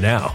now.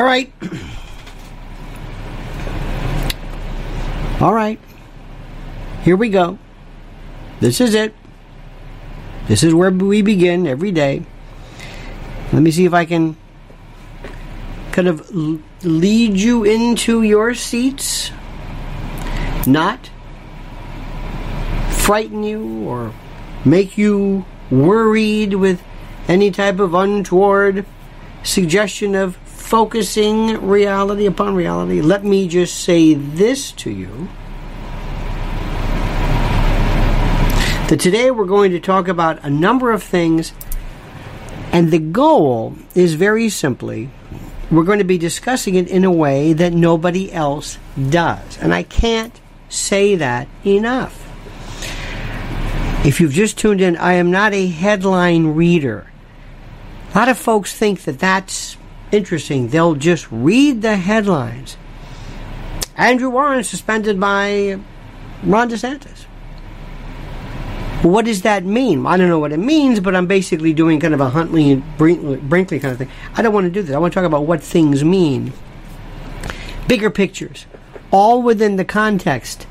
All right. All right. Here we go. This is it. This is where we begin every day. Let me see if I can kind of lead you into your seats, not frighten you or make you worried with any type of untoward suggestion of focusing reality upon reality. Let me just say this to you that today we're going to talk about a number of things, and the goal is very simply we're going to be discussing it in a way that nobody else does. And I can't say that enough. If you've just tuned in, I am not a headline reader. A lot of folks think that that's interesting. They'll just read the headlines. Andrew Warren suspended by Ron DeSantis. What does that mean? I don't know what it means, but I'm basically doing kind of a Huntley and Brinkley kind of thing. I don't want to do this. I want to talk about what things mean. Bigger pictures, all within the context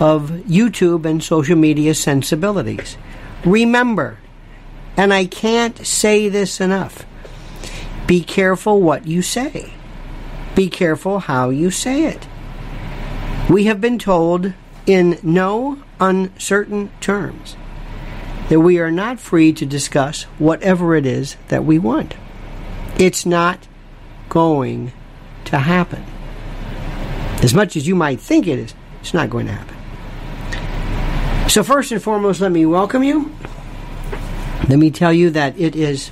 of YouTube and social media sensibilities. Remember, and I can't say this enough be careful what you say, be careful how you say it. We have been told in no uncertain terms that we are not free to discuss whatever it is that we want. It's not going to happen. As much as you might think it is, it's not going to happen. So, first and foremost, let me welcome you. Let me tell you that it is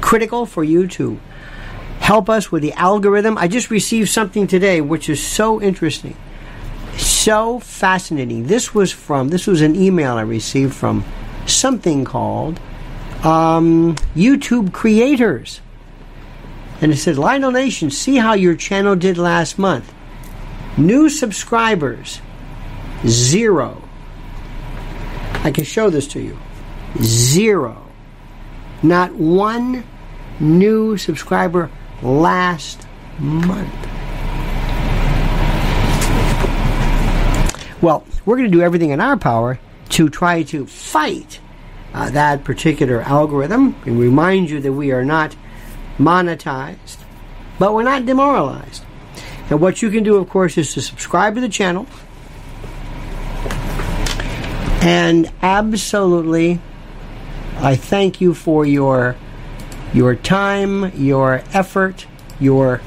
critical for you to help us with the algorithm. I just received something today which is so interesting so fascinating. This was from, this was an email I received from something called um, YouTube Creators. And it said, Lionel Nation, see how your channel did last month. New subscribers, zero. I can show this to you. Zero. Not one new subscriber last month. Well, we're going to do everything in our power to try to fight uh, that particular algorithm and remind you that we are not monetized, but we're not demoralized. And what you can do, of course, is to subscribe to the channel and absolutely, I thank you for your your time, your effort, your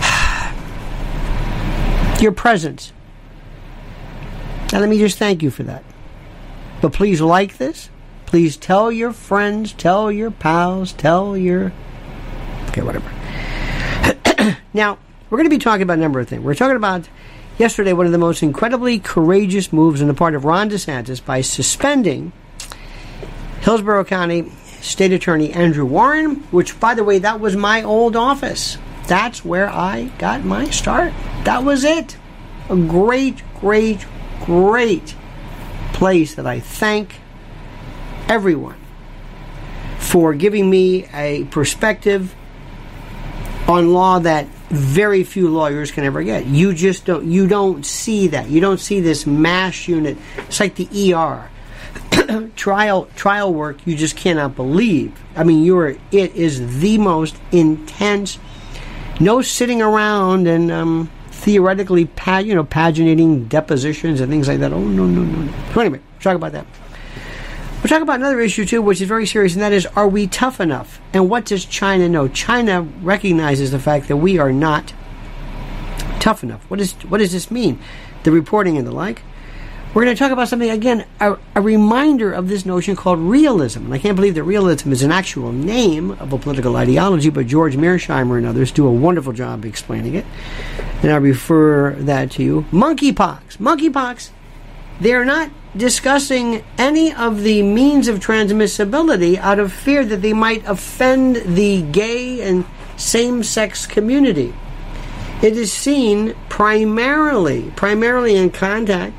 your presence and let me just thank you for that. But please like this. Please tell your friends, tell your pals, tell your. Okay, whatever. now, we're going to be talking about a number of things. We're talking about yesterday one of the most incredibly courageous moves on the part of Ron DeSantis by suspending Hillsborough County State Attorney Andrew Warren, which, by the way, that was my old office. That's where I got my start. That was it. A great, great, great place that I thank everyone for giving me a perspective on law that very few lawyers can ever get. You just don't you don't see that. You don't see this mass unit. It's like the ER. trial trial work you just cannot believe. I mean you're it is the most intense no sitting around and um, theoretically, pag- you know, paginating depositions and things like that. Oh no, no, no, no. So anyway, we'll talk about that. We'll talk about another issue too, which is very serious, and that is: Are we tough enough? And what does China know? China recognizes the fact that we are not tough enough. What is what does this mean? The reporting and the like. We're going to talk about something again, a, a, reminder of this notion called realism. And I can't believe that realism is an actual name of a political ideology, but George Mearsheimer and others do a wonderful job explaining it. And I refer that to you. Monkeypox. Monkeypox. They're not discussing any of the means of transmissibility out of fear that they might offend the gay and same sex community. It is seen primarily, primarily in contact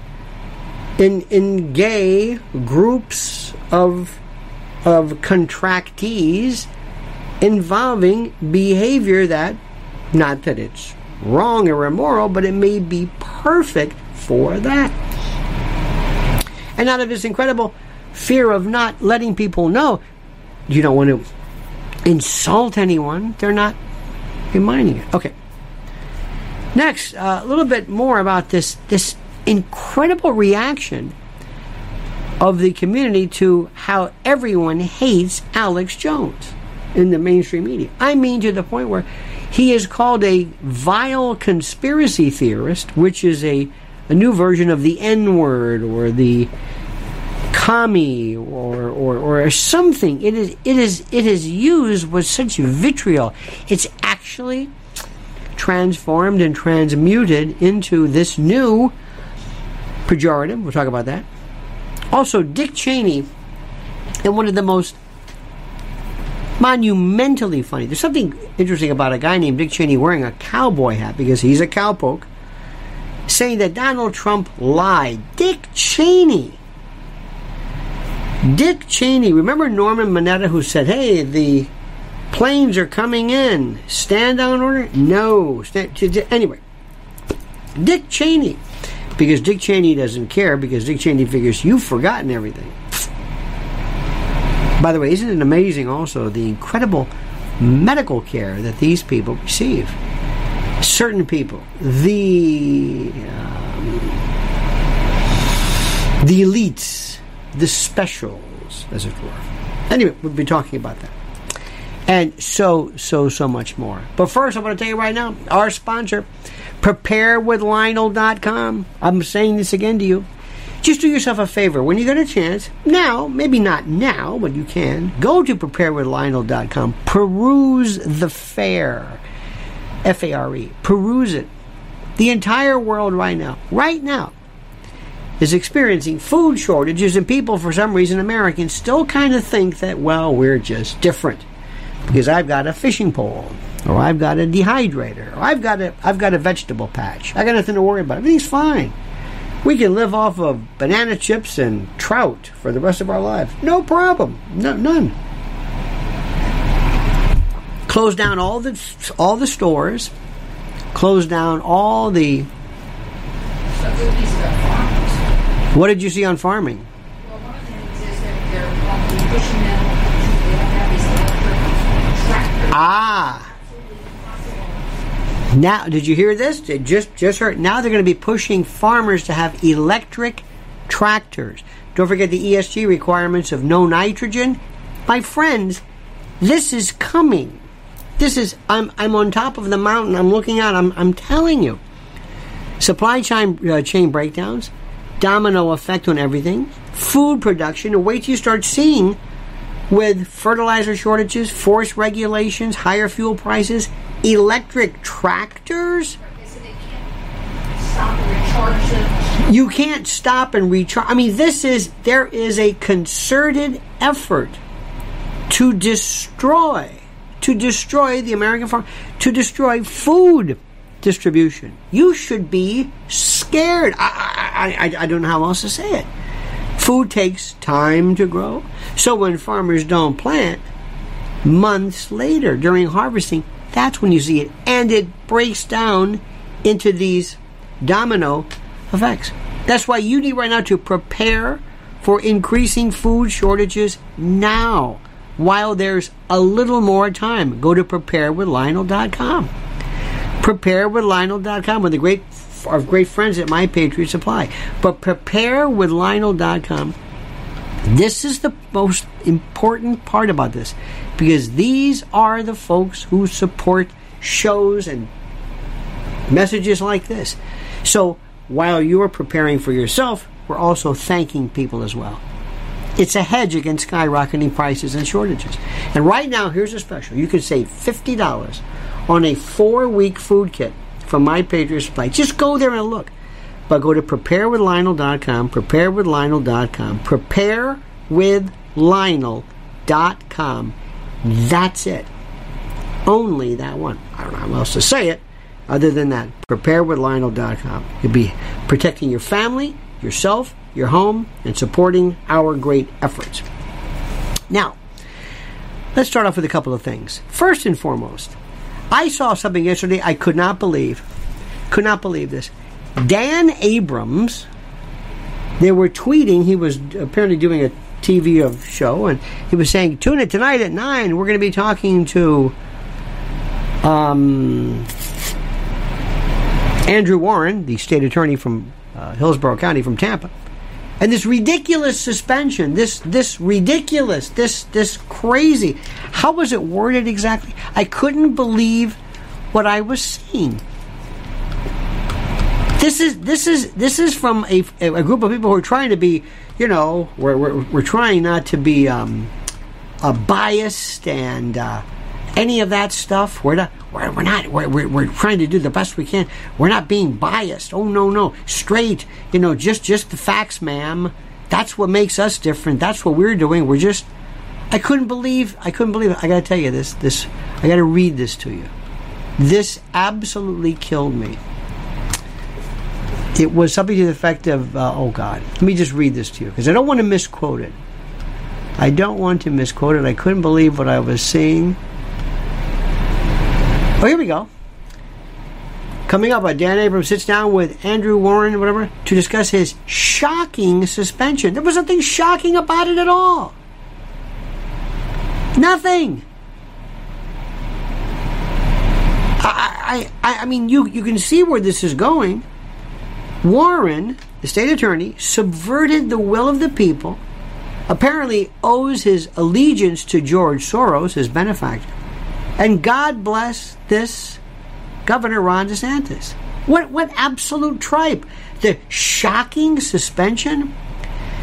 in in gay groups of of contractees involving behavior that not that it's wrong or immoral, but it may be perfect for that. And out of this incredible fear of not letting people know, you don't want to insult anyone, they're not reminding it. Okay. Next, uh, a little bit more about this this incredible reaction of the community to how everyone hates Alex Jones in the mainstream media. I mean, to the point where he is called a vile conspiracy theorist, which is a, a new version of the N word or the commie or, or, or something. It is, it, is, it is used with such vitriol. It's actually transformed and transmuted into this new pejorative, we'll talk about that, Also, Dick Cheney, and one of the most monumentally funny. There's something interesting about a guy named Dick Cheney wearing a cowboy hat because he's a cowpoke, saying that Donald Trump lied. Dick Cheney. Dick Cheney. Remember Norman Mineta who said, hey, the planes are coming in. Stand down order? No. Stand, anyway, Dick Cheney. Because Dick Cheney doesn't care because Dick Cheney figures you've forgotten everything. By the way, isn't it amazing also the incredible medical care that these people receive? Certain people, the um, the elites, the specials, as it were. Anyway, we'll be talking about that. And so, so, so much more. But first, I want to tell you right now our sponsor, preparewithlionel.com. I'm saying this again to you. Just do yourself a favor. When you get a chance, now, maybe not now, but you can, go to preparewithlionel.com. Peruse the fare. F A R E. Peruse it. The entire world right now, right now, is experiencing food shortages, and people, for some reason, Americans still kind of think that, well, we're just different because I've got a fishing pole, or I've got a dehydrator, or I've got a I've got a vegetable patch. I got nothing to worry about. Everything's fine. We can live off of banana chips and trout for the rest of our lives. No problem. No, none. Close down all the all the stores. Close down all the. What did you see on farming? Well, one of the things is that they're pushing them to they don't have these electric tractors. Ah. Now, did you hear this? Just just heard. Now they're going to be pushing farmers to have electric tractors. Don't forget the ESG requirements of no nitrogen. My friends, this is coming. This is I'm I'm on top of the mountain. I'm looking out. I'm I'm telling you. Supply chain uh, chain breakdowns, domino effect on everything, food production, wait till you start seeing with fertilizer shortages, forced regulations, higher fuel prices, electric tractors. You can't stop and recharge. I mean, this is there is a concerted effort to destroy, to destroy the American farm, to destroy food distribution. You should be scared. I, I, I, I don't know how else to say it. Food takes time to grow. So when farmers don't plant, months later during harvesting, that's when you see it. And it breaks down into these domino effects. That's why you need right now to prepare for increasing food shortages now while there's a little more time. Go to preparewithlionel.com. Preparewithlionel.com with the great our great friends at My Patriot Supply. But prepare with Lionel.com. This is the most important part about this because these are the folks who support shows and messages like this. So while you're preparing for yourself, we're also thanking people as well. It's a hedge against skyrocketing prices and shortages. And right now, here's a special. You can save $50 on a four week food kit from My Patriot Supply. Just go there and look. But go to preparewithlionel.com, preparewithlionel.com, preparewithlionel.com. That's it. Only that one. I don't know how else to say it other than that. Preparewithlionel.com. You'll be protecting your family, yourself, your home, and supporting our great efforts. Now, let's start off with a couple of things. First and foremost, I saw something yesterday I could not believe. Could not believe this. Dan Abrams, they were tweeting, he was apparently doing a TV of show, and he was saying, Tune in tonight at 9. We're going to be talking to um, Andrew Warren, the state attorney from uh, Hillsborough County, from Tampa. And this ridiculous suspension, this this ridiculous, this this crazy. How was it worded exactly? I couldn't believe what I was seeing. This is this is this is from a, a group of people who are trying to be, you know, we're we're, we're trying not to be um, uh, biased and uh, any of that stuff. We're not we're, we're not we're, we're, trying to do the best we can. We're not being biased. Oh no no, straight. You know, just just the facts, ma'am. That's what makes us different. That's what we're doing. We're just. I couldn't believe. I couldn't believe it. I got to tell you this. This. I got to read this to you. This absolutely killed me. It was something to the effect of, uh, "Oh God." Let me just read this to you because I don't want to misquote it. I don't want to misquote it. I couldn't believe what I was seeing. Oh, here we go. Coming up, uh, Dan Abrams sits down with Andrew Warren, whatever, to discuss his shocking suspension. There was nothing shocking about it at all. Nothing. I, I, I mean, you, you can see where this is going. Warren, the state attorney, subverted the will of the people, apparently owes his allegiance to George Soros, his benefactor. And God bless this Governor Ron DeSantis. What, what absolute tripe. The shocking suspension.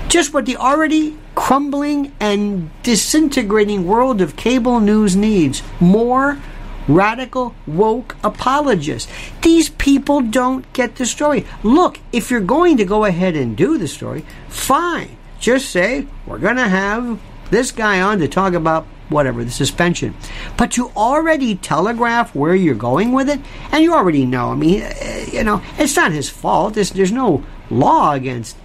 Just what the already crumbling and disintegrating world of cable news needs. More radical woke apologists. These people don't get the story. Look, if you're going to go ahead and do the story, fine. Just say, we're going to have this guy on to talk about whatever, the suspension. But you already telegraph where you're going with it, and you already know. I mean, uh, you know, it's not his fault. There's, there's no law against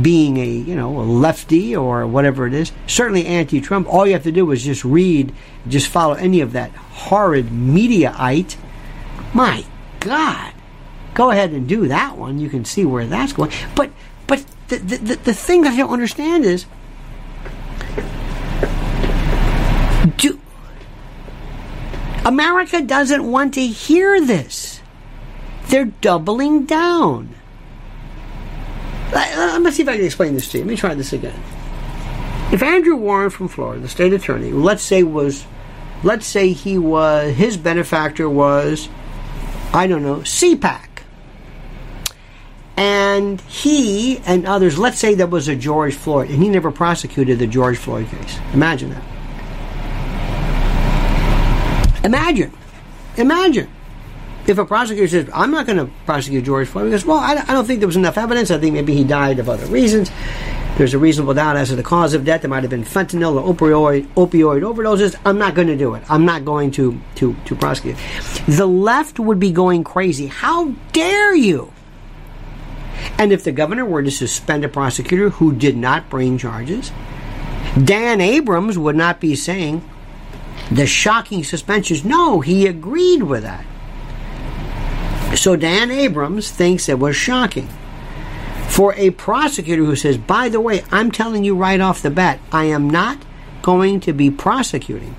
being a, you know, a lefty or whatever it is. Certainly anti-Trump. All you have to do is just read, just follow any of that horrid mediaite. My God. Go ahead and do that one. You can see where that's going. But, but the, the, the thing that I don't understand is, do America doesn't want to hear this. They're doubling down. Let me see if I can explain this to you. Let me try this again. If Andrew Warren from Florida, the state attorney, let's say was, let's say he was, his benefactor was, I don't know, CPAC. And he and others, let's say there was a George Floyd, and he never prosecuted the George Floyd case. Imagine that. Imagine, imagine if a prosecutor says, I'm not going to prosecute George Floyd because, well, I, I, don't think there was enough evidence. I think maybe he died of other reasons. There's a reasonable doubt as to the cause of death. There might have been fentanyl or opioid, opioid overdoses. I'm not going to do it. I'm not going to, to, to prosecute. The left would be going crazy. How dare you? And if the governor were to suspend a prosecutor who did not bring charges, Dan Abrams would not be saying, the shocking suspensions. No, he agreed with that. So Dan Abrams thinks it was shocking. For a prosecutor who says, by the way, I'm telling you right off the bat, I am not going to be prosecuting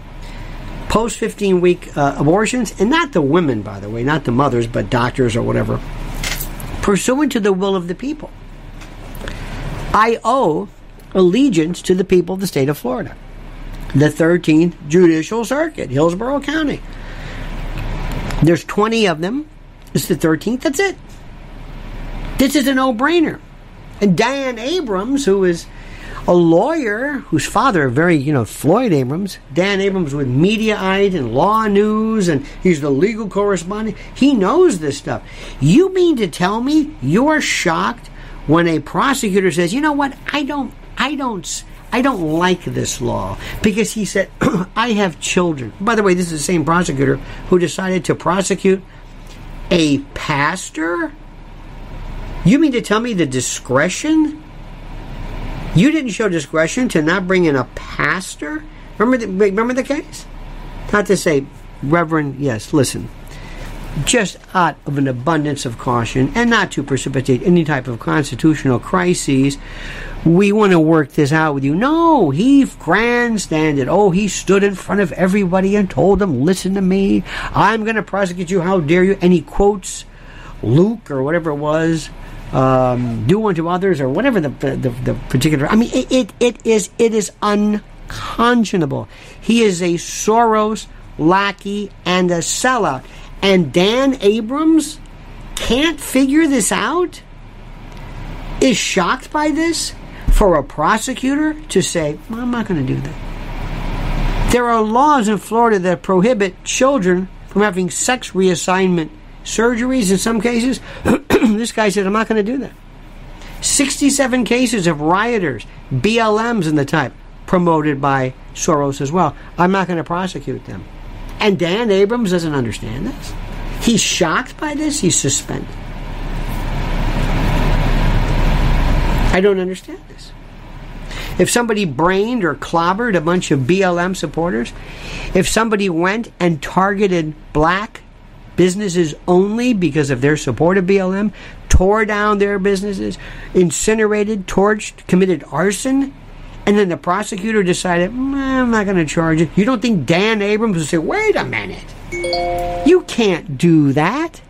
post 15 week uh, abortions, and not the women, by the way, not the mothers, but doctors or whatever, pursuant to the will of the people. I owe allegiance to the people of the state of Florida the 13th Judicial Circuit, Hillsborough County. There's 20 of them. It's the 13th. That's it. This is a no brainer. And Dan Abrams, who is a lawyer whose father, very, you know, Floyd Abrams, Dan Abrams with Mediaite and Law News, and he's the legal correspondent. He knows this stuff. You mean to tell me you're shocked when a prosecutor says, you know what, I don't, I don't, I don't like this law because he said, I have children. By the way, this is the same prosecutor who decided to prosecute a pastor? You mean to tell me the discretion? You didn't show discretion to not bring in a pastor? Remember the, remember the case? Not to say, Reverend, yes, listen. Just out of an abundance of caution and not to precipitate any type of constitutional crises, we want to work this out with you. No, he grandstanded. Oh, he stood in front of everybody and told them, listen to me. I'm going to prosecute you. How dare you? And he quotes Luke or whatever it was. Um, do unto others or whatever the, the, the particular. I mean, it, it, it is it is unconscionable. He is a Soros lackey and a sellout. And Dan Abrams can't figure this out? Is shocked by this? for a prosecutor to say, well, I'm not going to do that. There are laws in Florida that prohibit children from having sex reassignment surgeries in some cases. this guy said, I'm not going to do that. 67 cases of rioters, BLMs and the type, promoted by Soros as well. I'm not going to prosecute them. And Dan Abrams doesn't understand this. He's shocked by this. He's suspended. I don't understand this. If somebody brained or clobbered a bunch of BLM supporters, if somebody went and targeted black businesses only because of their support of BLM, tore down their businesses, incinerated, torched, committed arson, and then the prosecutor decided, "Mm, I'm not going to charge it. You don't think Dan Abrams would say, wait a minute. You can't do that.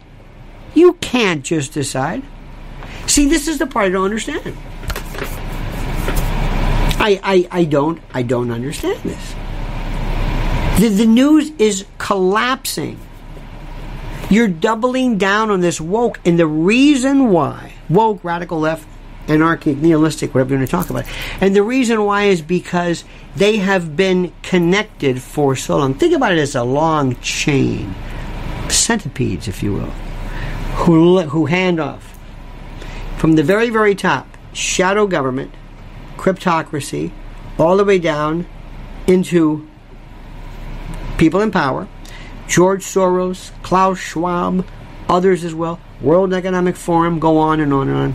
You can't just decide. See, this is the part I don't understand. I, I, I don't I don't understand this. The, the news is collapsing. You're doubling down on this woke, and the reason why woke, radical left, anarchic, nihilistic, whatever you want to talk about, and the reason why is because they have been connected for so long. Think about it as a long chain, centipedes, if you will, who who hand off from the very very top, shadow government, cryptocracy, all the way down into people in power George Soros, Klaus Schwab, others as well, World Economic Forum, go on and on and on.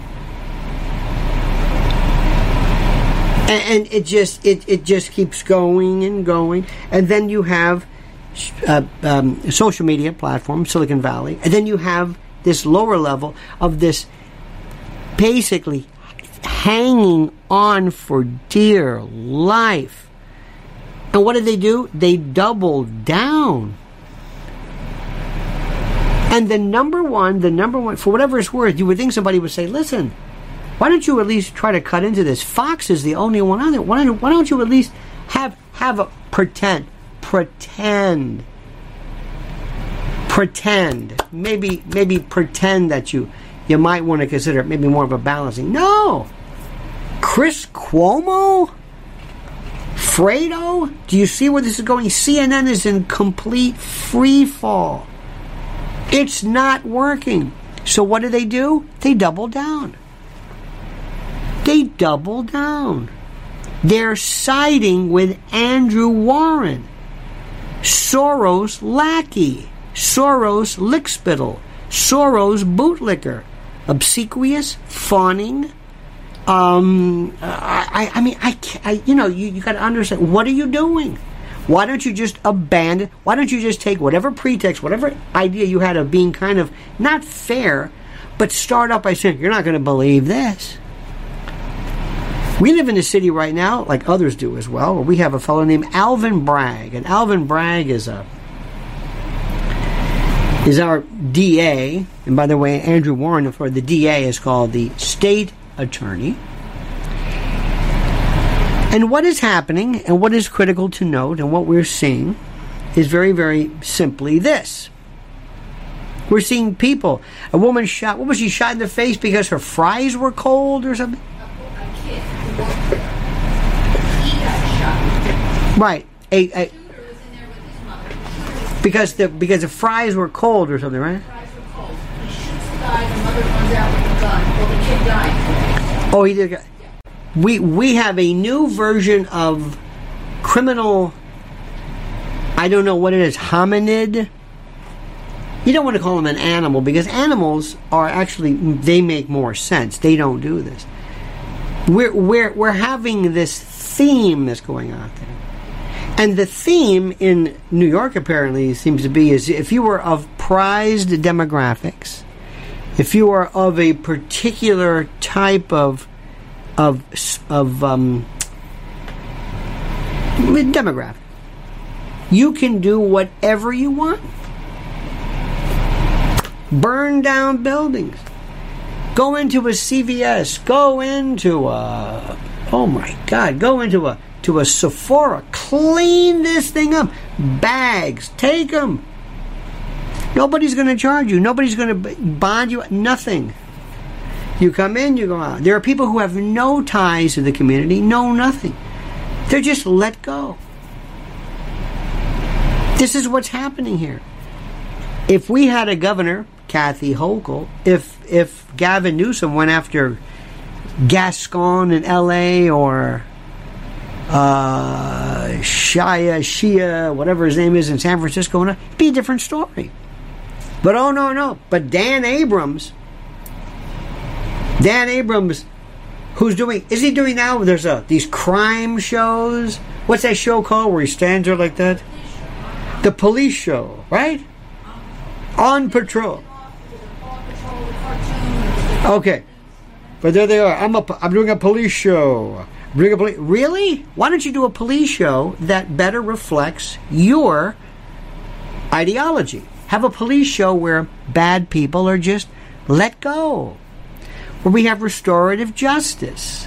And, and it just it, it just keeps going and going. And then you have uh, um, social media platform, Silicon Valley, and then you have this lower level of this basically hanging on for dear life. And what did they do? They doubled down. And the number one, the number one, for whatever it's worth, you would think somebody would say, listen, why don't you at least try to cut into this? Fox is the only one on there. Why don't, why don't you at least have have a pretend, pretend, pretend, maybe maybe pretend that you you might want to consider it maybe more of a balancing. No, Chris Cuomo, Fredo. Do you see where this is going? CNN is in complete free fall. It's not working. So what do they do? They double down. They double down. They're siding with Andrew Warren, Soros lackey, Soros lickspittle, Soros bootlicker, obsequious, fawning. Um, I, I mean, I, I you know, you, you got to understand. What are you doing? Why don't you just abandon? Why don't you just take whatever pretext, whatever idea you had of being kind of not fair, but start up by saying, You're not going to believe this. We live in a city right now, like others do as well, where we have a fellow named Alvin Bragg. And Alvin Bragg is a is our DA. And by the way, Andrew Warren for the DA is called the state attorney. And what is happening, and what is critical to note, and what we're seeing, is very, very simply this. We're seeing people. A woman shot. What was she shot in the face because her fries were cold or something? A kid who worked there. He got shot. Right. A, a, Shooter was in there with his mother. because the because the fries were cold or something, right? Fries were cold. He shoots the guy. The mother runs out with the gun. Well, the kid died. Oh, he did. We we have a new version of criminal. I don't know what it is. Hominid. You don't want to call them an animal because animals are actually they make more sense. They don't do this. We're we're we're having this theme that's going on there. And the theme in New York apparently seems to be is if you were of prized demographics, if you are of a particular type of of of um, demographic, you can do whatever you want. Burn down buildings. Go into a CVS. Go into a oh my God. Go into a to a Sephora. Clean this thing up. Bags. Take them. Nobody's going to charge you. Nobody's going to bond you. Nothing. You come in, you go out. There are people who have no ties to the community, no nothing. They're just let go. This is what's happening here. If we had a governor, Kathy Hochul, if if Gavin Newsom went after Gascon in L.A. or uh, Shia, Shia, whatever his name is in San Francisco, it'd be a different story. But oh no, no. But Dan Abrams, Dan Abrams, who's doing? Is he doing now? There's a these crime shows. What's that show called where he stands there like that? The police show, right? On patrol. Okay, but there they are. I'm a, I'm doing a police show. Bring a police. Really? Why don't you do a police show that better reflects your ideology? Have a police show where bad people are just let go, where we have restorative justice.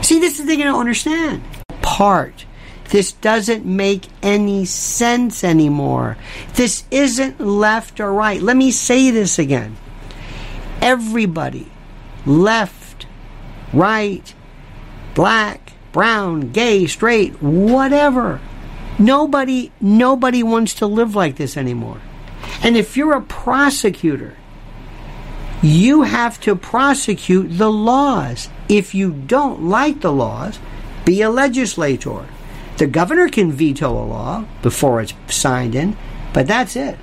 See, this is the thing I don't understand. Part. This doesn't make any sense anymore. This isn't left or right. Let me say this again. Everybody, left, right, black, brown, gay, straight, whatever. Nobody nobody wants to live like this anymore. And if you're a prosecutor, you have to prosecute the laws. If you don't like the laws, be a legislator. The governor can veto a law before it's signed in, but that's it.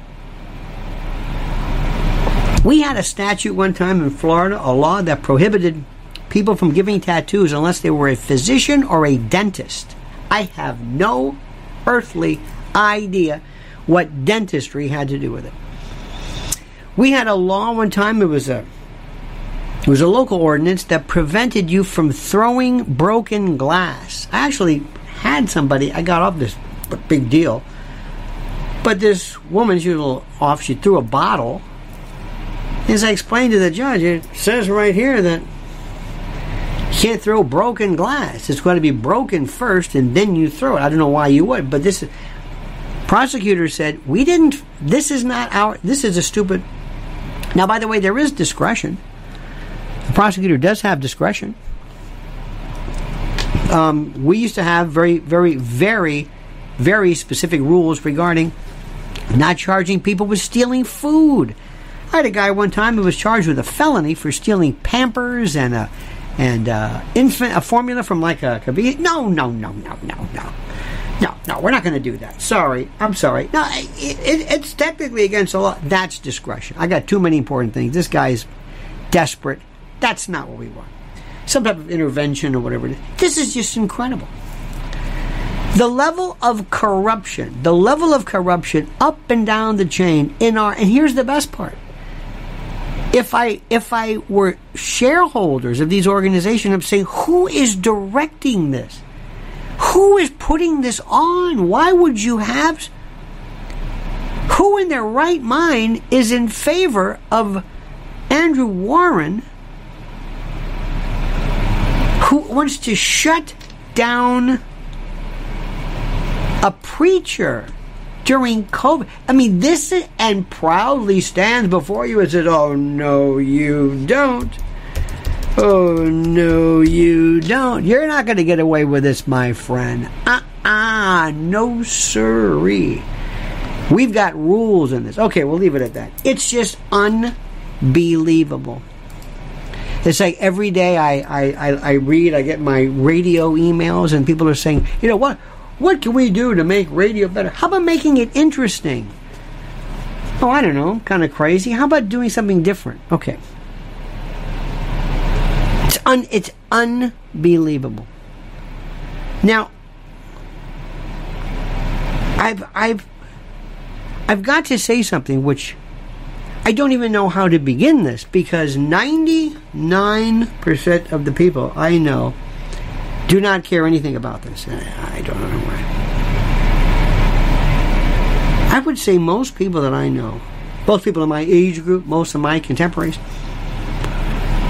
We had a statute one time in Florida, a law that prohibited people from giving tattoos unless they were a physician or a dentist. I have no earthly idea what dentistry had to do with it. We had a law one time, it was a it was a local ordinance that prevented you from throwing broken glass. I actually had somebody, I got off this big deal. But this woman, she was off, she threw a bottle. As I explained to the judge, it says right here that you can't throw broken glass. It's got to be broken first and then you throw it. I don't know why you would, but this prosecutor said, we didn't, this is not our, this is a stupid. Now, by the way, there is discretion. The prosecutor does have discretion. Um, we used to have very, very, very, very specific rules regarding not charging people with stealing food. I had a guy one time who was charged with a felony for stealing Pampers and a and uh, infant a formula from like a. No, no, no, no, no, no. No, no, we're not going to do that. Sorry, I'm sorry. No, it, it, it's technically against the law. That's discretion. I got too many important things. This guy's desperate. That's not what we want. Some type of intervention or whatever it is. This is just incredible. The level of corruption, the level of corruption up and down the chain in our, and here's the best part. If I if I were shareholders of these organizations, I'm saying who is directing this? Who is putting this on? Why would you have? Who in their right mind is in favor of Andrew Warren, who wants to shut down a preacher during COVID? I mean, this is, and proudly stands before you and says, "Oh no, you don't." Oh, no, you don't. You're not going to get away with this, my friend. Uh uh no, sirree. We've got rules in this. Okay, we'll leave it at that. It's just unbelievable. It's like every day I, I, I, I read, I get my radio emails, and people are saying, you know, what, what can we do to make radio better? How about making it interesting? Oh, I don't know, kind of crazy. How about doing something different? Okay. Un, it's unbelievable. Now, I've I've I've got to say something which I don't even know how to begin this because 99% of the people I know do not care anything about this. I don't know why. I would say most people that I know, both people in my age group, most of my contemporaries,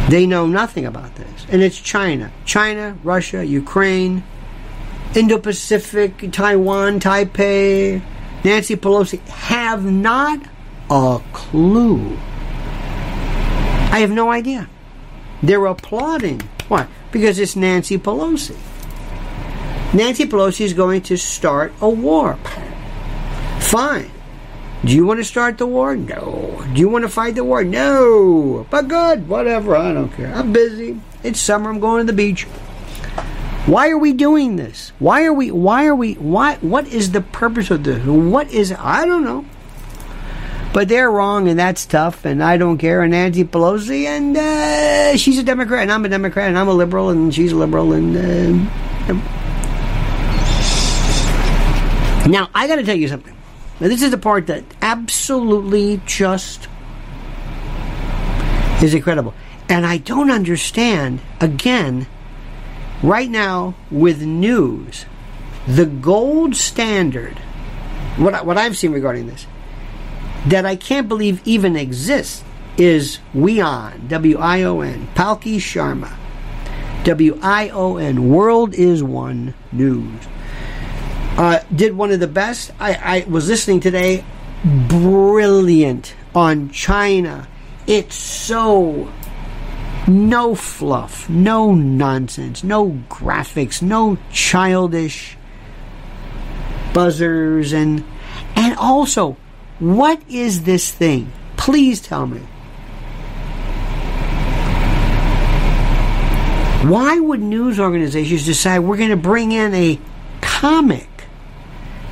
they know nothing about this. And it's China. China, Russia, Ukraine, Indo Pacific, Taiwan, Taipei, Nancy Pelosi have not a clue. I have no idea. They're applauding. Why? Because it's Nancy Pelosi. Nancy Pelosi is going to start a war. Fine. Do you want to start the war? No. Do you want to fight the war? No. But good, whatever. I don't care. I'm busy. It's summer. I'm going to the beach. Why are we doing this? Why are we? Why are we? Why? What is the purpose of this? What is? I don't know. But they're wrong, and that's tough, and I don't care. And Nancy Pelosi, and uh, she's a Democrat, and I'm a Democrat, and I'm a liberal, and she's a liberal, and. Uh, now, I got to tell you something. Now, this is the part that absolutely just is incredible. And I don't understand, again, right now with news, the gold standard, what, what I've seen regarding this, that I can't believe even exists is WION, W I O N, Palki Sharma, W I O N, World is One News. Uh, did one of the best. I, I was listening today, brilliant on China. It's so no fluff, no nonsense, no graphics, no childish buzzers and and also what is this thing? Please tell me. Why would news organizations decide we're going to bring in a comic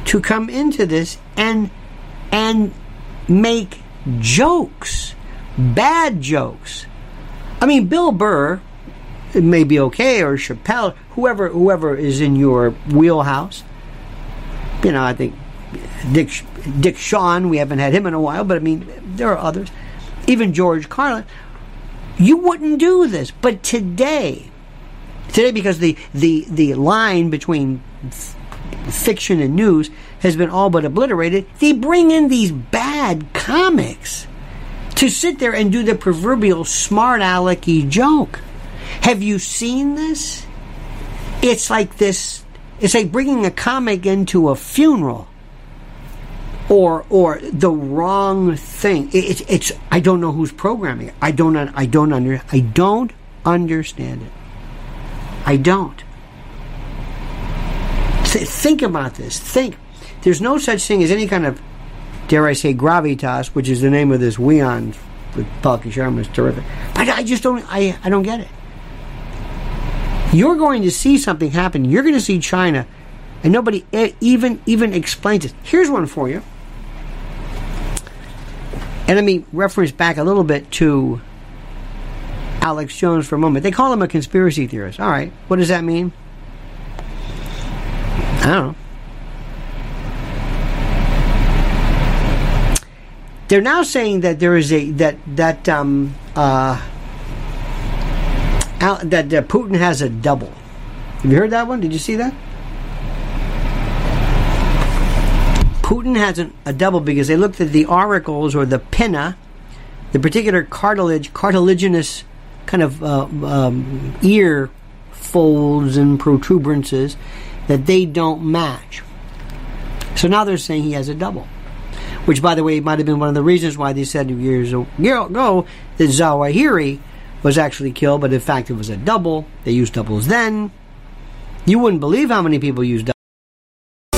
to come into this and and make jokes, bad jokes? I mean, Bill Burr it may be okay, or Chappelle, whoever whoever is in your wheelhouse. You know, I think Dick Dick Shawn, we haven't had him in a while, but I mean, there are others. Even George Carlin. You wouldn't do this, but today, today because the the the line between fiction and news has been all but obliterated, they bring in these bad comics to sit there and do the proverbial smart alecky joke. Have you seen this? It's like this. It's like bringing a comic into a funeral or or the wrong thing. It's it's I don't know who's programming it. I don't I don't under I don't understand it. I don't. Th- think about this. Think. There's no such thing as any kind of dare I say gravitas, which is the name of this WION with Palki Sharma is terrific. But I just don't I I don't get it. You're going to see something happen. You're going to see China and nobody even even explains it. Here's one for you. And let me reference back a little bit to Alex Jones for a moment. They call him a conspiracy theorist. All right. What does that mean? Know. They're now saying that there is a that that um uh that uh, Putin has a double. Have you heard that one? Did you see that? Putin has an, a double because they looked at the auricles or the pinna, the particular cartilage, cartilaginous kind of uh, um, ear folds and protuberances that they don't match. So now they're saying he has a double. Which, by the way, might have been one of the reasons why they said years ago that Zawahiri was actually killed, but in fact it was a double. They used doubles then. You wouldn't believe how many people used doubles.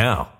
now.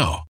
now.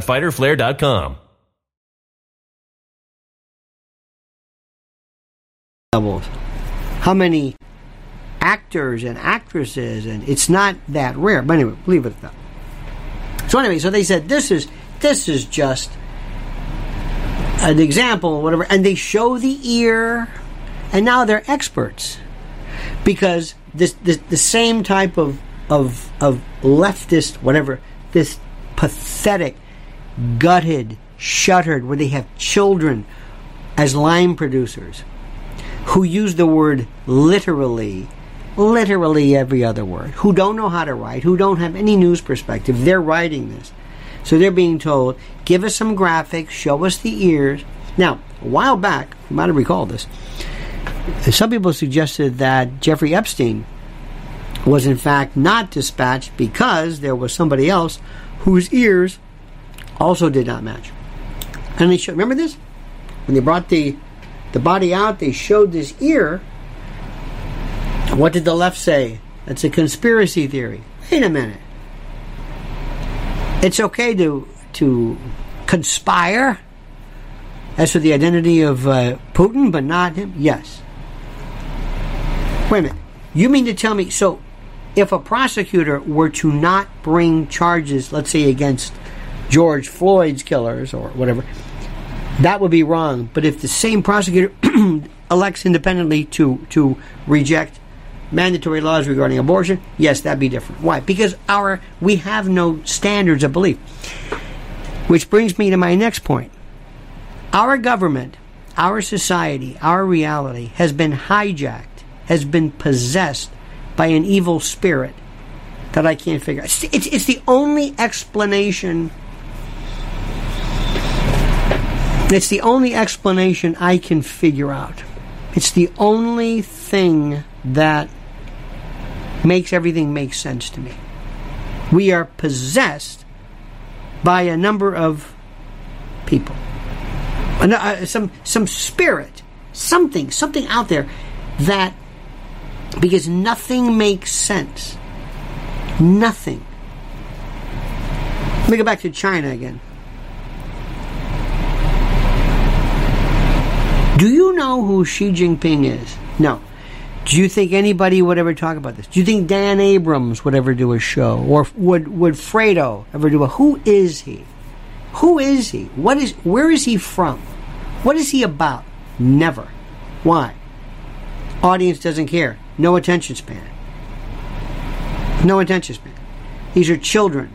www.fighterflare.com. levels. How many actors and actresses, and it's not that rare. But anyway, leave it at that. So anyway, so they said this is this is just an example, whatever, and they show the ear, and now they're experts because this, this the same type of of of leftist whatever this pathetic, gutted, shuttered, where they have children as line producers who use the word literally, literally every other word, who don't know how to write, who don't have any news perspective. They're writing this. So they're being told, give us some graphics, show us the ears. Now, a while back, you might have recalled this, some people suggested that Jeffrey Epstein was in fact not dispatched because there was somebody else whose ears also did not match. And they showed, remember this? When they brought the the body out, they showed this ear. What did the left say? That's a conspiracy theory. Wait a minute. It's okay to to conspire as for the identity of uh, Putin, but not him. Yes. Wait a minute. You mean to tell me so? If a prosecutor were to not bring charges, let's say against George Floyd's killers or whatever, that would be wrong. But if the same prosecutor elects independently to to reject mandatory laws regarding abortion, yes, that'd be different. Why? Because our we have no standards of belief. Which brings me to my next point. Our government, our society, our reality has been hijacked, has been possessed by an evil spirit that I can't figure out. It's, it's, it's the only explanation it's the only explanation I can figure out. It's the only thing that makes everything make sense to me. We are possessed by a number of people, uh, some some spirit, something, something out there that because nothing makes sense. Nothing. Let me go back to China again. Do know who Xi Jinping is? No. Do you think anybody would ever talk about this? Do you think Dan Abrams would ever do a show? Or would, would Fredo ever do a who is he? Who is he? What is where is he from? What is he about? Never. Why? Audience doesn't care. No attention span. No attention span. These are children.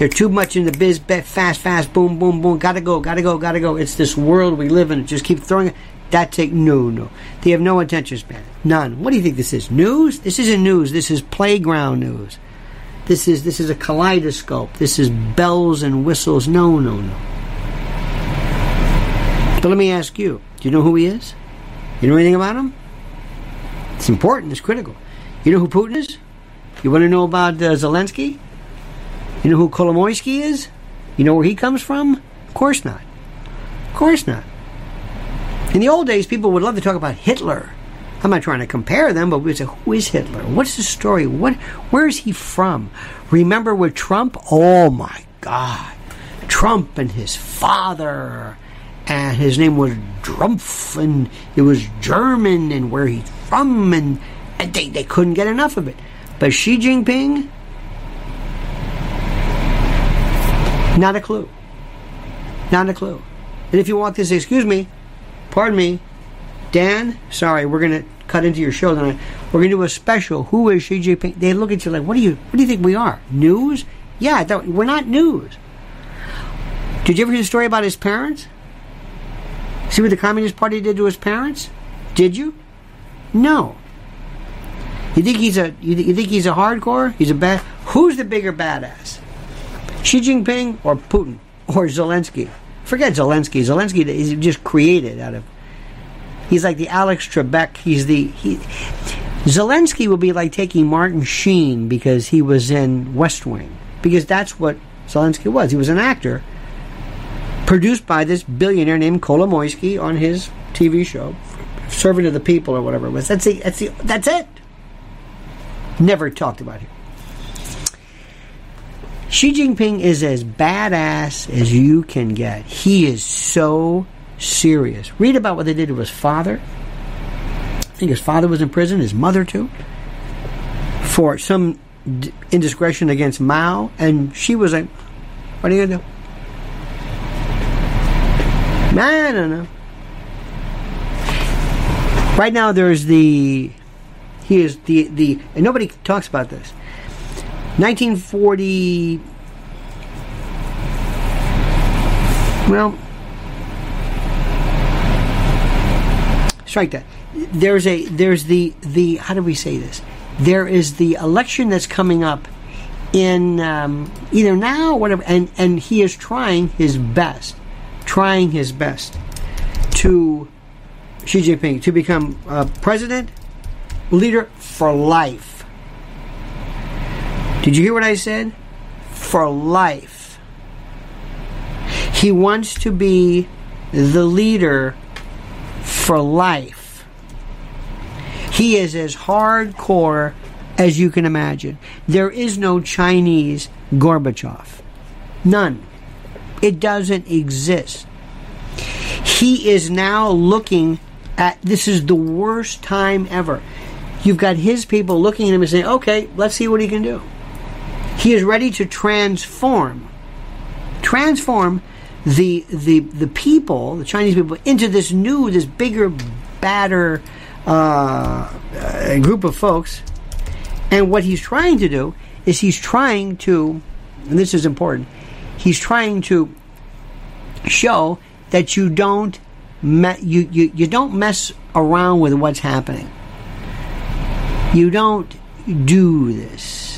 They're too much in the biz, fast, fast, boom, boom, boom, gotta go, gotta go, gotta go. It's this world we live in. Just keep throwing it. That take no, no. They have no attention span. None. What do you think this is? News? This isn't news. This is playground news. This is this is a kaleidoscope. This is bells and whistles. No, no, no. But let me ask you: Do you know who he is? You know anything about him? It's important. It's critical. You know who Putin is? You want to know about uh, Zelensky? You know who Kolomoisky is? You know where he comes from? Of course not. Of course not. In the old days, people would love to talk about Hitler. I'm not trying to compare them, but we say, who is Hitler? What's the story? What, where is he from? Remember with Trump? Oh my God. Trump and his father. And his name was Drumpf, and it was German, and where he's from, and, and they, they couldn't get enough of it. But Xi Jinping, not a clue. Not a clue. And if you want this, excuse me, pardon me, Dan, sorry, we're going to cut into your show tonight. We're going to do a special. Who is Xi Jinping? They look at you like, what do you, what do you think we are? News? Yeah, we're not news. Did you ever hear the story about his parents? See what the Communist Party did to his parents? Did you? No. You think he's a you, th- you think he's a hardcore? He's a bad. Who's the bigger badass? Xi Jinping or Putin or Zelensky? Forget Zelensky. Zelensky is just created out of He's like the Alex Trebek. He's the he. Zelensky would be like taking Martin Sheen because he was in West Wing because that's what Zelensky was. He was an actor produced by this billionaire named Kolomoisky on his TV show, Servant of the People or whatever it was. That's the, that's the, that's it. Never talked about here. Xi Jinping is as badass as you can get. He is so serious. Read about what they did to his father. I think his father was in prison, his mother too, for some indiscretion against Mao, and she was like, "What are you gonna do?" I don't know. Right now, there's the he is the the and nobody talks about this. 1940. Well, strike that. There's a there's the the how do we say this? There is the election that's coming up in um, either now or whatever, and and he is trying his best, trying his best to Xi Jinping to become uh, president, leader for life. Did you hear what I said? For life. He wants to be the leader for life. He is as hardcore as you can imagine. There is no Chinese Gorbachev. None. It doesn't exist. He is now looking at this is the worst time ever. You've got his people looking at him and saying, okay, let's see what he can do. He is ready to transform, transform the the the people, the Chinese people, into this new, this bigger, badder uh, group of folks. And what he's trying to do is he's trying to, and this is important, he's trying to show that you don't me- you, you you don't mess around with what's happening. You don't do this.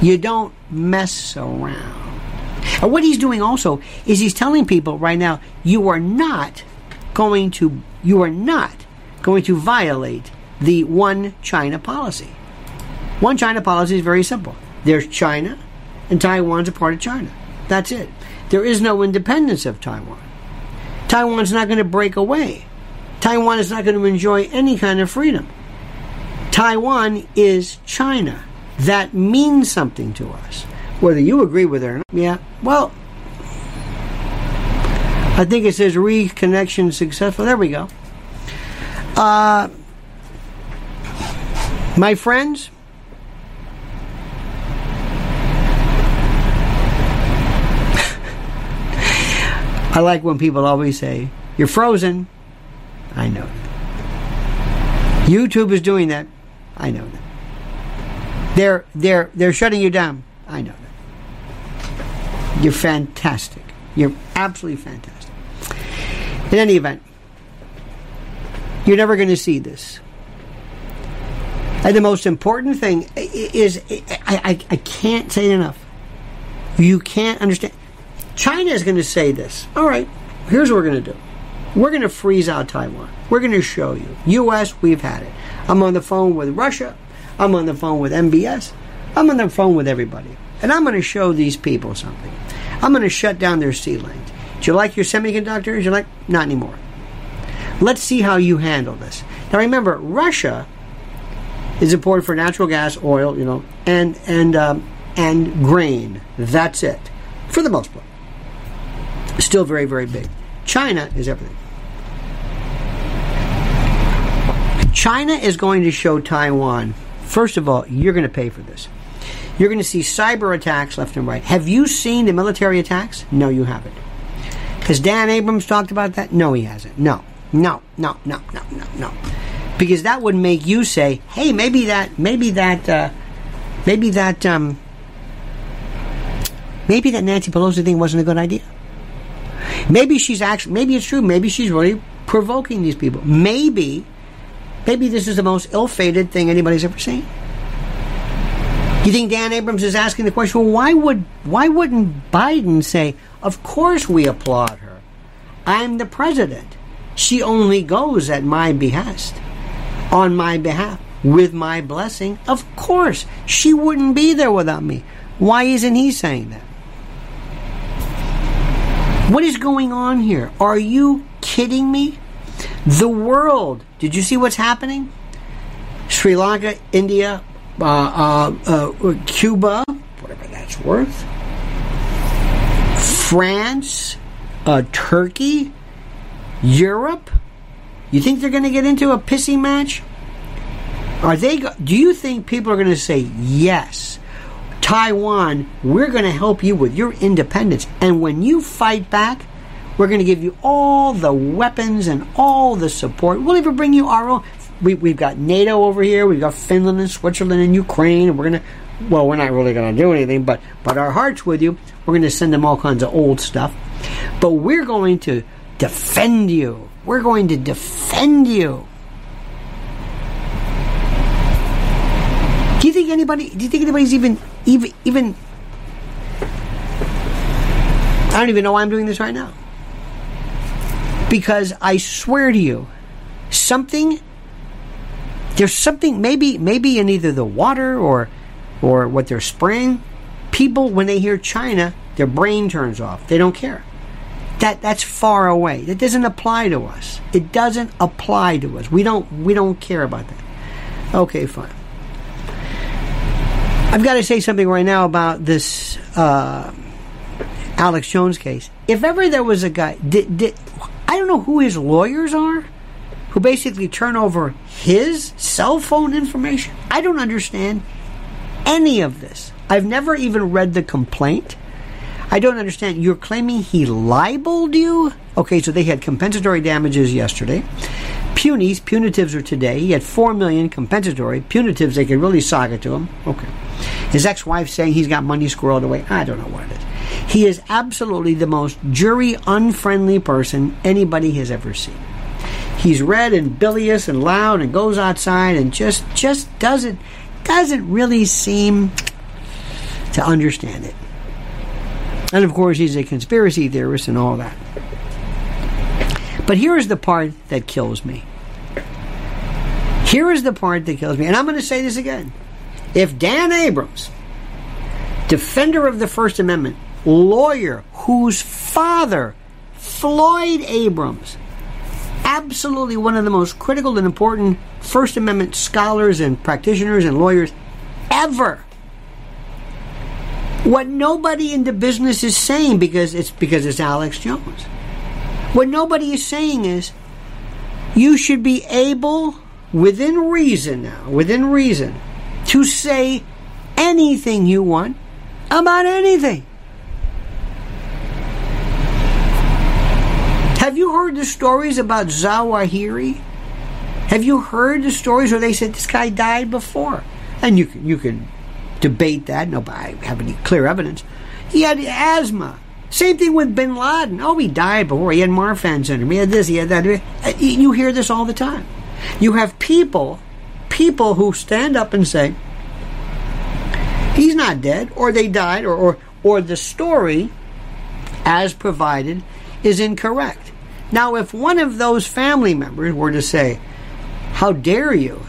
You don't mess around. And what he's doing also is he's telling people right now, you are not going to, you are not going to violate the one China policy. One China policy is very simple. There's China, and Taiwan's a part of China. That's it. There is no independence of Taiwan. Taiwan's not going to break away. Taiwan is not going to enjoy any kind of freedom. Taiwan is China. That means something to us. Whether you agree with it or not, yeah, well, I think it says reconnection successful. There we go. Uh, my friends, I like when people always say, You're frozen. I know. YouTube is doing that. I know that. They're they're they're shutting you down. I know that. You're fantastic. You're absolutely fantastic. In any event, you're never going to see this. And the most important thing is, I, I, I can't say it enough. You can't understand. China is going to say this. All right, here's what we're going to do. We're going to freeze out Taiwan. We're going to show you. U.S., we've had it. I'm on the phone with Russia. I'm on the phone with MBS. I'm on the phone with everybody. And I'm going to show these people something. I'm going to shut down their sea lanes. Do you like your semiconductors? You're like, not anymore. Let's see how you handle this. Now remember, Russia is important for natural gas, oil, you know, and and um, and grain. That's it, for the most part. Still very very big. China is everything. China is going to show Taiwan. First of all, you're going to pay for this. You're going to see cyber attacks left and right. Have you seen the military attacks? No, you haven't. Has Dan Abrams talked about that? No, he hasn't. No, no, no, no, no, no, no. Because that would make you say, "Hey, maybe that, maybe that, uh, maybe that, um, maybe that Nancy Pelosi thing wasn't a good idea. Maybe she's actually, maybe it's true. Maybe she's really provoking these people. Maybe, maybe this is the most ill-fated thing anybody's ever seen." You think Dan Abrams is asking the question, well, why would why wouldn't Biden say, of course we applaud her. I'm the president. She only goes at my behest, on my behalf, with my blessing. Of course, she wouldn't be there without me. Why isn't he saying that? What is going on here? Are you kidding me? The world. Did you see what's happening? Sri Lanka, India, uh, uh, uh, Cuba, whatever that's worth. France, uh, Turkey, Europe. You think they're going to get into a pissing match? Are they? Do you think people are going to say yes? Taiwan, we're going to help you with your independence, and when you fight back, we're going to give you all the weapons and all the support. We'll even bring you our own. We, we've got NATO over here. We've got Finland and Switzerland and Ukraine. And we're going to well, we're not really going to do anything, but but our hearts with you. We're going to send them all kinds of old stuff, but we're going to defend you. We're going to defend you. Do you think anybody? Do you think anybody's even even even? I don't even know why I'm doing this right now. Because I swear to you, something. There's something maybe maybe in either the water or or what they're spraying, people when they hear China, their brain turns off. They don't care. That that's far away. That doesn't apply to us. It doesn't apply to us. We don't we don't care about that. Okay, fine. I've got to say something right now about this uh, Alex Jones case. If ever there was a guy, did, did, I don't know who his lawyers are, who basically turn over his cell phone information. I don't understand any of this. I've never even read the complaint. I don't understand. You're claiming he libeled you? Okay, so they had compensatory damages yesterday. Punies, punitives are today. He had four million compensatory. Punitives, they could really sock it to him. Okay. His ex-wife saying he's got money squirreled away. I don't know what it is. He is absolutely the most jury unfriendly person anybody has ever seen. He's red and bilious and loud and goes outside and just just doesn't doesn't really seem to understand it. And of course, he's a conspiracy theorist and all that. But here is the part that kills me. Here is the part that kills me. And I'm going to say this again. If Dan Abrams, defender of the First Amendment, lawyer whose father, Floyd Abrams, absolutely one of the most critical and important First Amendment scholars and practitioners and lawyers ever. What nobody in the business is saying because it's because it's Alex Jones. What nobody is saying is you should be able within reason now, within reason to say anything you want about anything. You heard the stories about Zawahiri? Have you heard the stories where they said this guy died before? And you can, you can debate that. Nobody I have any clear evidence. He had asthma. Same thing with Bin Laden. Oh, he died before. He had Marfan syndrome. He had this. He had that. Uh, You hear this all the time. You have people, people who stand up and say, "He's not dead," or they died, or or, or the story, as provided, is incorrect. Now, if one of those family members were to say, "How dare you?"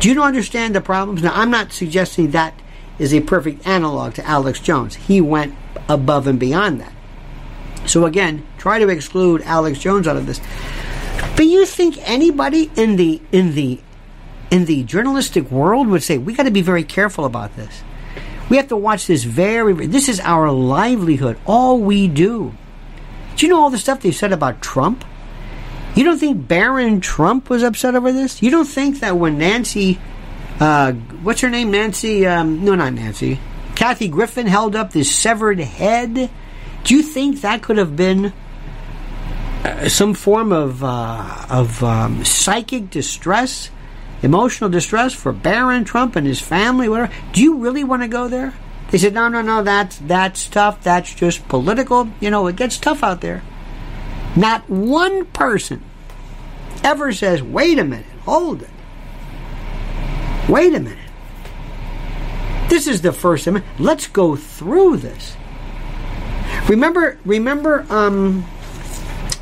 Do you understand the problems? Now, I'm not suggesting that is a perfect analog to Alex Jones. He went above and beyond that. So again, try to exclude Alex Jones out of this. But you think anybody in the in the in the journalistic world would say we got to be very careful about this. We have to watch this very. This is our livelihood. All we do. Do you know all the stuff they've said about Trump? You don't think Barron Trump was upset over this? You don't think that when Nancy, uh, what's her name? Nancy, um, no, not Nancy. Kathy Griffin held up this severed head. Do you think that could have been uh, some form of uh, of um, psychic distress, emotional distress for Barron Trump and his family? Whatever. Do you really want to go there? They said, no, no, no. That's that's tough. That's just political. You know, it gets tough out there. Not one person ever says, wait a minute, hold it. Wait a minute. This is the First Amendment. Let's go through this. Remember, remember, um,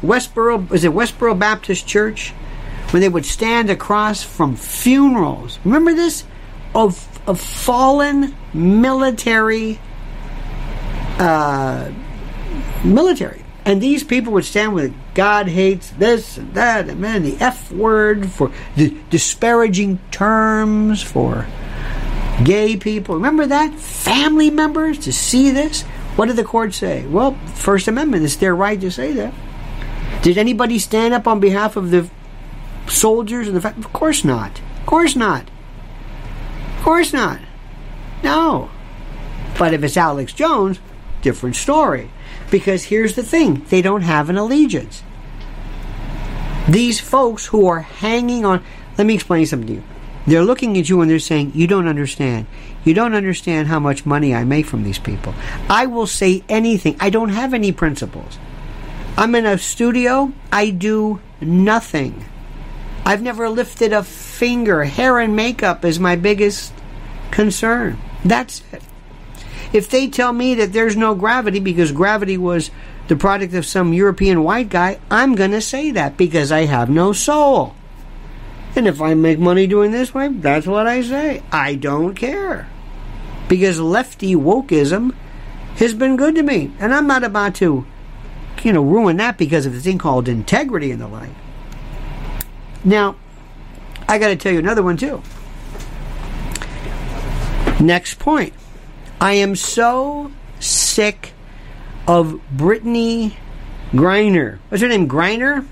Westboro, was it Westboro Baptist Church? When they would stand across from funerals. Remember this? Of, of fallen military, uh, military. And these people would stand with God hates this and that, and man, the F word for the disparaging terms for gay people. Remember that? Family members to see this? What did the court say? Well, First Amendment, it's their right to say that. Did anybody stand up on behalf of the soldiers and the fa- Of course not. Of course not. Of course not. No. But if it's Alex Jones, different story. Because here's the thing they don't have an allegiance. These folks who are hanging on, let me explain something to you. They're looking at you and they're saying, You don't understand. You don't understand how much money I make from these people. I will say anything. I don't have any principles. I'm in a studio, I do nothing. I've never lifted a finger. Hair and makeup is my biggest concern. That's it. If they tell me that there's no gravity because gravity was the product of some European white guy, I'm going to say that because I have no soul. And if I make money doing this way, that's what I say. I don't care. Because lefty wokeism has been good to me. And I'm not about to, you know, ruin that because of the thing called integrity and the like. Now, I got to tell you another one too. Next point. I am so sick of Brittney Griner. What's her name? Griner?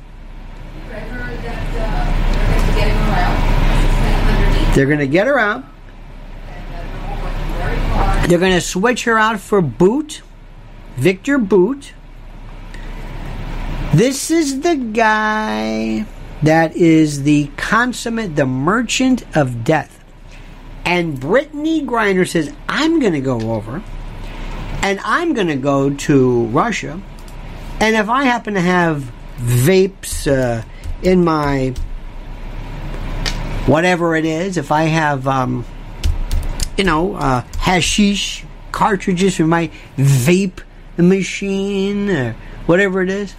They're going to get her out. They're going to switch her out for Bout, Viktor Bout. This is the guy that is the consummate, the merchant of death. And Brittney Griner says, I'm going to go over and I'm going to go to Russia. And if I happen to have vapes uh, in my whatever it is, if I have, um, you know, uh, hashish cartridges for my vape machine, or whatever it is,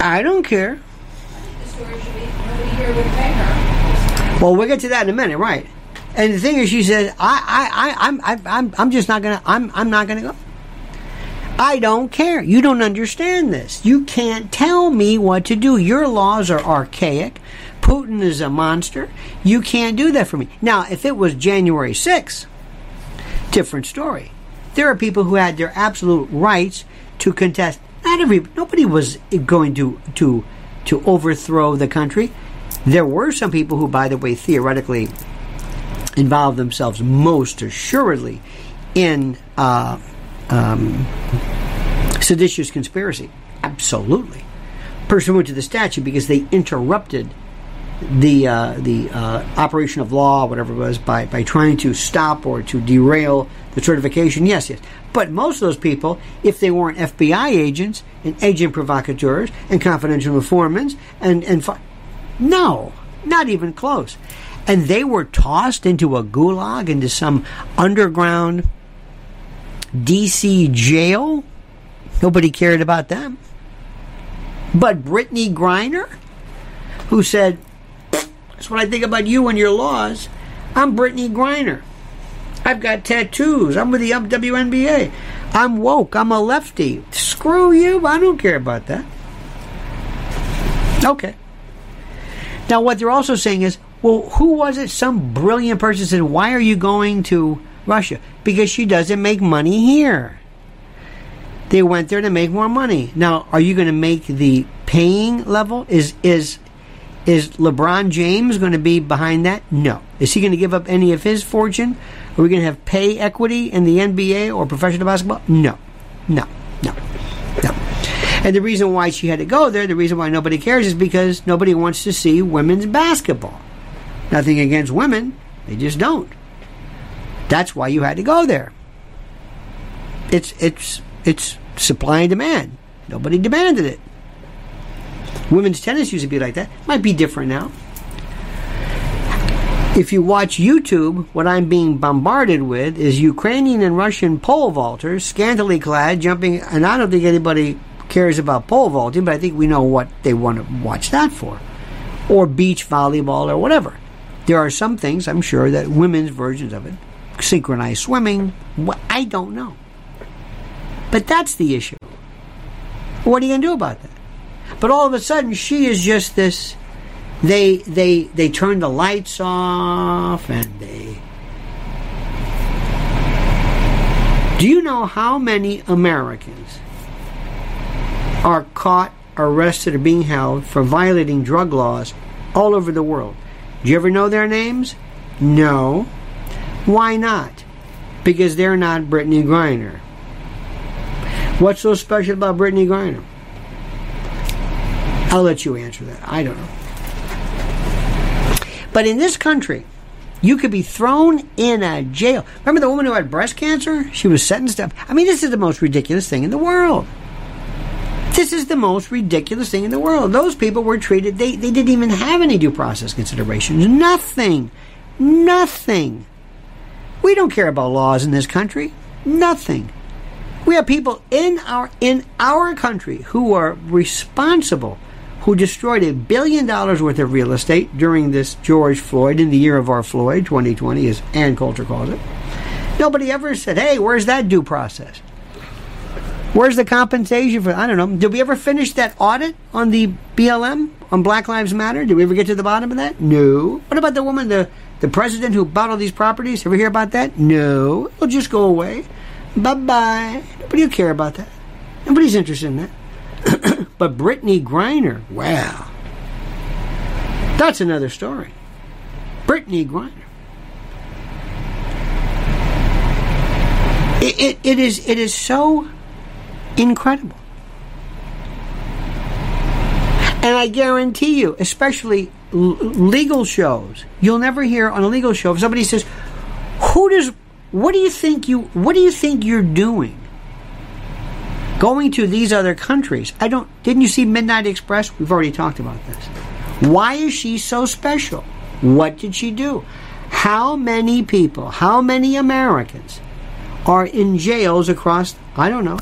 I don't care. Well, we'll get to that in a minute, right? And the thing is, she says, I, I, I, I'm, I, I'm, I'm just not gonna, I'm, I'm not gonna go. I don't care. You don't understand this. You can't tell me what to do. Your laws are archaic. Putin is a monster. You can't do that for me. Now, if it was January 6th, different story. There are people who had their absolute rights to contest. Not every, nobody was going to, to, to overthrow the country. There were some people who, by the way, theoretically involved themselves most assuredly in uh, um, seditious conspiracy. Absolutely. pursuant to the statute because they interrupted the uh, the uh, operation of law, whatever it was, by, by trying to stop or to derail the certification. Yes, yes. But most of those people, if they weren't FBI agents and agent provocateurs and confidential informants, and and fi- no, not even close. And they were tossed into a gulag, into some underground DC jail. Nobody cared about them. But Brittney Griner, who said, That's what I think about you and your laws. I'm Brittney Griner. I've got tattoos. I'm with the WNBA. I'm woke. I'm a lefty. Screw you. I don't care about that. Okay. Now, what they're also saying is, well, who was it? Some brilliant person said, Why are you going to Russia? Because she doesn't make money here. They went there to make more money. Now, are you going to make the paying level? Is is is LeBron James going to be behind that? No. Is he going to give up any of his fortune? Are we going to have pay equity in the NBA or professional basketball? No. No. No. No. And the reason why she had to go there, the reason why nobody cares is because nobody wants to see women's basketball. Nothing against women, they just don't. That's why you had to go there. It's it's it's supply and demand. Nobody demanded it. Women's tennis used to be like that. Might be different now. If you watch YouTube, what I'm being bombarded with is Ukrainian and Russian pole vaulters, scantily clad, jumping, and I don't think anybody cares about pole vaulting, but I think we know what they want to watch that for. Or beach volleyball or whatever. There are some things, I'm sure, that women's versions of it, synchronized swimming, I don't know. But that's the issue. What are you going to do about that? But all of a sudden, she is just this. They they they turn the lights off and they. Do you know how many Americans are caught, arrested, or being held for violating drug laws all over the world? Do you ever know their names? No. Why not? Because they're not Brittney Griner. What's so special about Brittney Griner? I'll let you answer that. I don't know. But in this country, you could be thrown in a jail. Remember the woman who had breast cancer? She was sentenced up. I mean, this is the most ridiculous thing in the world. This is the most ridiculous thing in the world. Those people were treated, they, they didn't even have any due process considerations. Nothing. Nothing. We don't care about laws in this country. Nothing. We have people in our in our country who are responsible, who destroyed a billion dollars worth of real estate during this George Floyd in the year of our Floyd, 2020, as Ann Coulter calls it. Nobody ever said, "Hey, where's that due process? Where's the compensation for?" I don't know. Did we ever finish that audit on the BLM on Black Lives Matter? Did we ever get to the bottom of that? No. What about the woman, the the president who bought all these properties? Ever hear about that? No. It'll just go away. Bye bye. Nobody will care about that. Nobody's interested in that. but Brittney Griner, wow. That's another story. Brittney Griner. It, it, it is it is so incredible. And I guarantee you, especially l- legal shows, you'll never hear on a legal show if somebody says, "Who does what do you think you what do you think you're doing going to these other countries. I don't didn't you see midnight express? We've already talked about this. Why is she so special? What did she do? How many people how many americans are in jails across i don't know.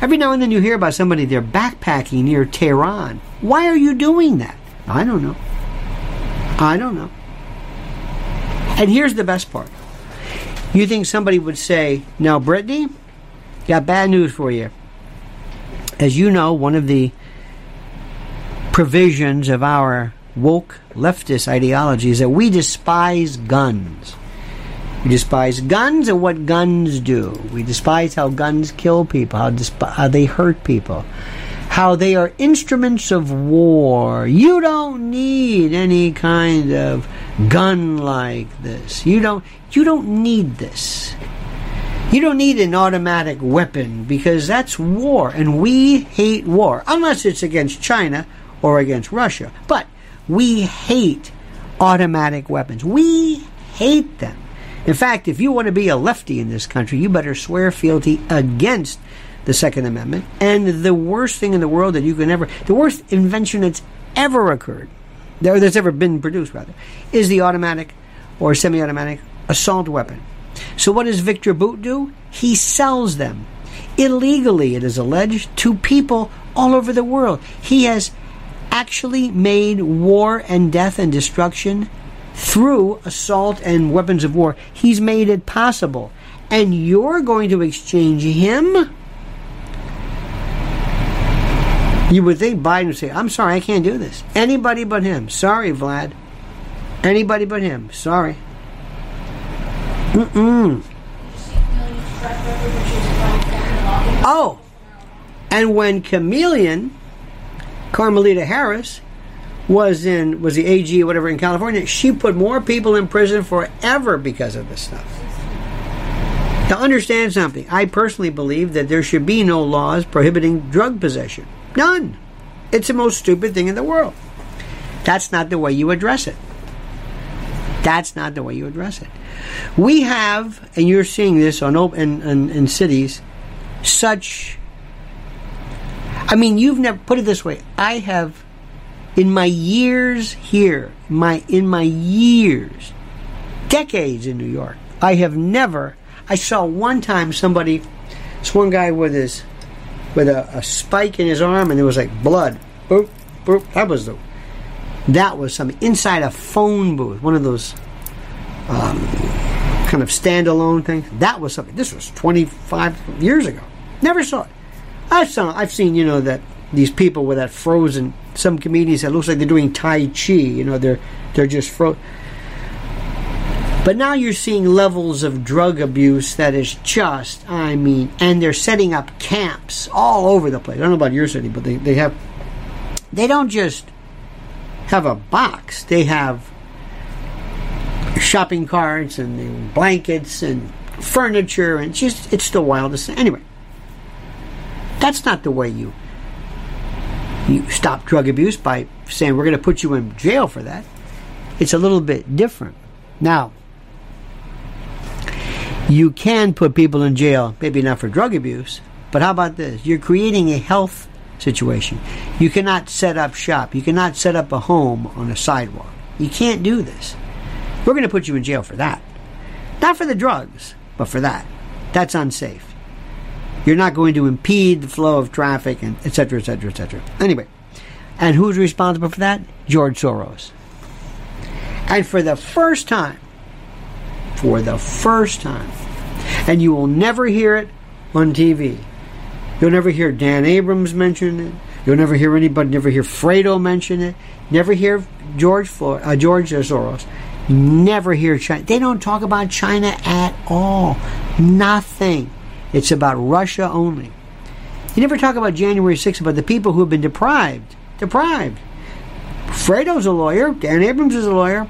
Every now and then you hear about somebody they're backpacking near tehran. Why are you doing that? I don't know. I don't know. And here's the best part. You think somebody would say, Now, Brittney, got bad news for you. As you know, one of the provisions of our woke leftist ideology is that we despise guns. We despise guns and what guns do. We despise how guns kill people, how, disp- how they hurt people, how they are instruments of war. You don't need any kind of gun like this. You don't you don't need this. You don't need an automatic weapon because that's war, and we hate war, unless it's against China or against Russia. But we hate automatic weapons. We hate them. In fact, if you want to be a lefty in this country, you better swear fealty against the Second Amendment. And the worst thing in the world that you can ever, the worst invention that's ever occurred, that's ever been produced, rather, is the automatic or semi automatic assault weapon. So what does Viktor Bout do? He sells them illegally, it is alleged, to people all over the world. He has actually made war and death and destruction through assault and weapons of war. He's made it possible. And you're going to exchange him? You would think Biden would say, I'm sorry, I can't do this. Anybody but him. Sorry, Vlad. Anybody but him. Sorry. Mm-mm. Oh, and when Chameleon, Carmelita Harris, was in was the AG or whatever in California, she put more people in prison forever because of this stuff. To understand something, I personally believe that there should be no laws prohibiting drug possession. None. It's the most stupid thing in the world. That's not the way you address it. That's not the way you address it. We have, and you're seeing this on in, in, in cities, such. I mean, you've never put it this way. I have, in my years here, my in my years, decades in New York, I have never. I saw one time somebody, this one guy with his, with a, a spike in his arm, and it was like blood. Boop, boop. That was the that was something inside a phone booth, one of those um, kind of standalone things. That was something. This was 25 years ago. Never saw it. I've saw, I've seen, you know, that these people with that frozen. Some comedians, it looks like they're doing Tai Chi. You know, they're they're just frozen. But now you're seeing levels of drug abuse that is just, I mean, and they're setting up camps all over the place. I don't know about your city, but they, they have, they don't just have a box. They have shopping carts and blankets and furniture, and just it's the wildest. Anyway, that's not the way you you stop drug abuse by saying we're going to put you in jail for that. It's a little bit different. Now, you can put people in jail, maybe not for drug abuse, but how about this? You're creating a health situation. You cannot set up shop. You cannot set up a home on a sidewalk. You can't do this. We're going to put you in jail for that. Not for the drugs, but for that. That's unsafe. You're not going to impede the flow of traffic and et cetera, et cetera, et cetera. Anyway, and who's responsible for that? George Soros. And for the first time, for the first time, and you will never hear it on TV, You'll never hear Dan Abrams mention it. You'll never hear anybody, never hear Fredo mention it. Never hear George Floyd, uh, George Soros. Never hear China. They don't talk about China at all. Nothing. It's about Russia only. You never talk about January 6th, about the people who have been deprived. Deprived. Fredo's a lawyer. Dan Abrams is a lawyer.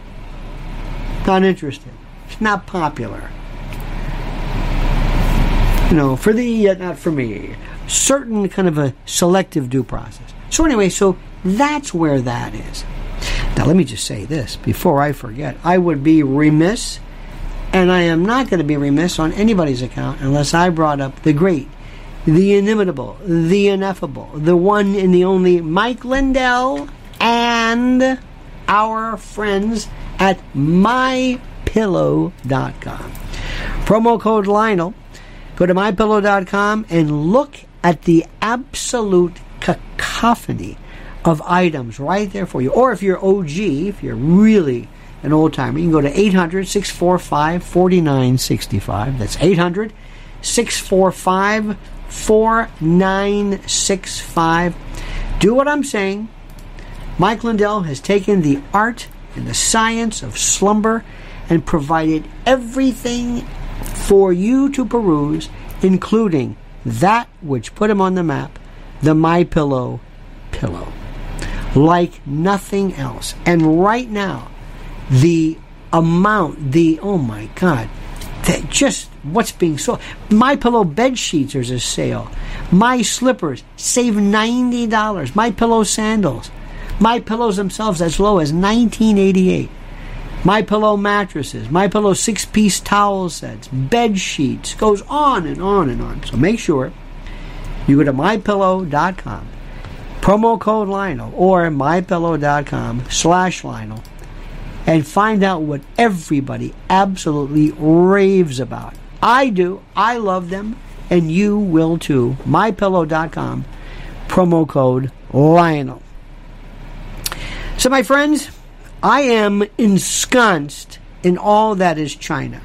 Not interested. It's not popular. You know, for the yet not for me certain kind of a selective due process. So, anyway, so that's where that is. Now, let me just say this before I forget. I would be remiss, and I am not going to be remiss on anybody's account unless I brought up the great, the inimitable, the ineffable, the one and the only Mike Lindell and our friends at mypillow.com. Promo code Lionel. Go to mypillow.com and look at the absolute cacophony of items right there for you. Or if you're OG, if you're really an old timer, you can go to 800 645 4965. That's 800 645 4965. Do what I'm saying. Mike Lindell has taken the art and the science of slumber and provided everything for you to peruse, including that which put him on the map, the My Pillow pillow, like nothing else. And right now, the amount, the oh my God, that just what's being sold. My Pillow bed sheets, there's a sale. My slippers save ninety dollars. My Pillow sandals, my pillows themselves as low as nineteen eighty eight. My Pillow mattresses, My Pillow six piece towel sets, bed sheets, goes on and on and on. So make sure you go to mypillow.com, promo code Lionel, or mypillow.com slash Lionel and find out what everybody absolutely raves about. I do. I love them, and you will too. MyPillow.com, promo code Lionel. So, my friends, I am ensconced in all that is China.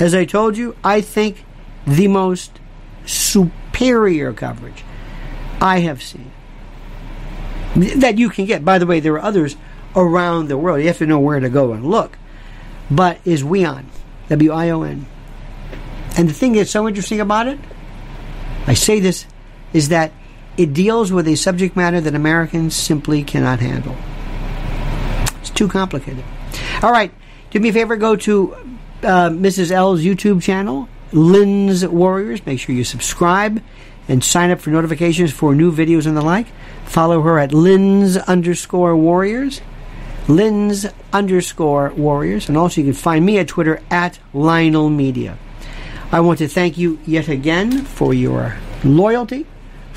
As I told you, I think the most superior coverage I have seen that you can get. By the way, there are others around the world. You have to know where to go and look. But is WION, W I O N. And the thing that's so interesting about it, I say this, is that it deals with a subject matter that Americans simply cannot handle. It's too complicated. All right, do me a favor, go to uh, Mrs. L's YouTube channel, Lynn's Warriors. Make sure you subscribe and sign up for notifications for new videos and the like. Follow her at Lynn's underscore Warriors. Lynn's underscore Warriors. And also you can find me at Twitter at Lionel Media. I want to thank you yet again for your loyalty,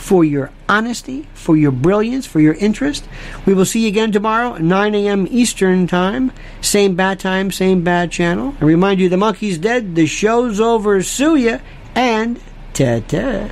for your honesty, for your brilliance, for your interest. We will see you again tomorrow, 9 a.m. Eastern Time. Same bad time, same bad channel. I remind you, the monkey's dead, the show's over, sue ya, and ta-ta.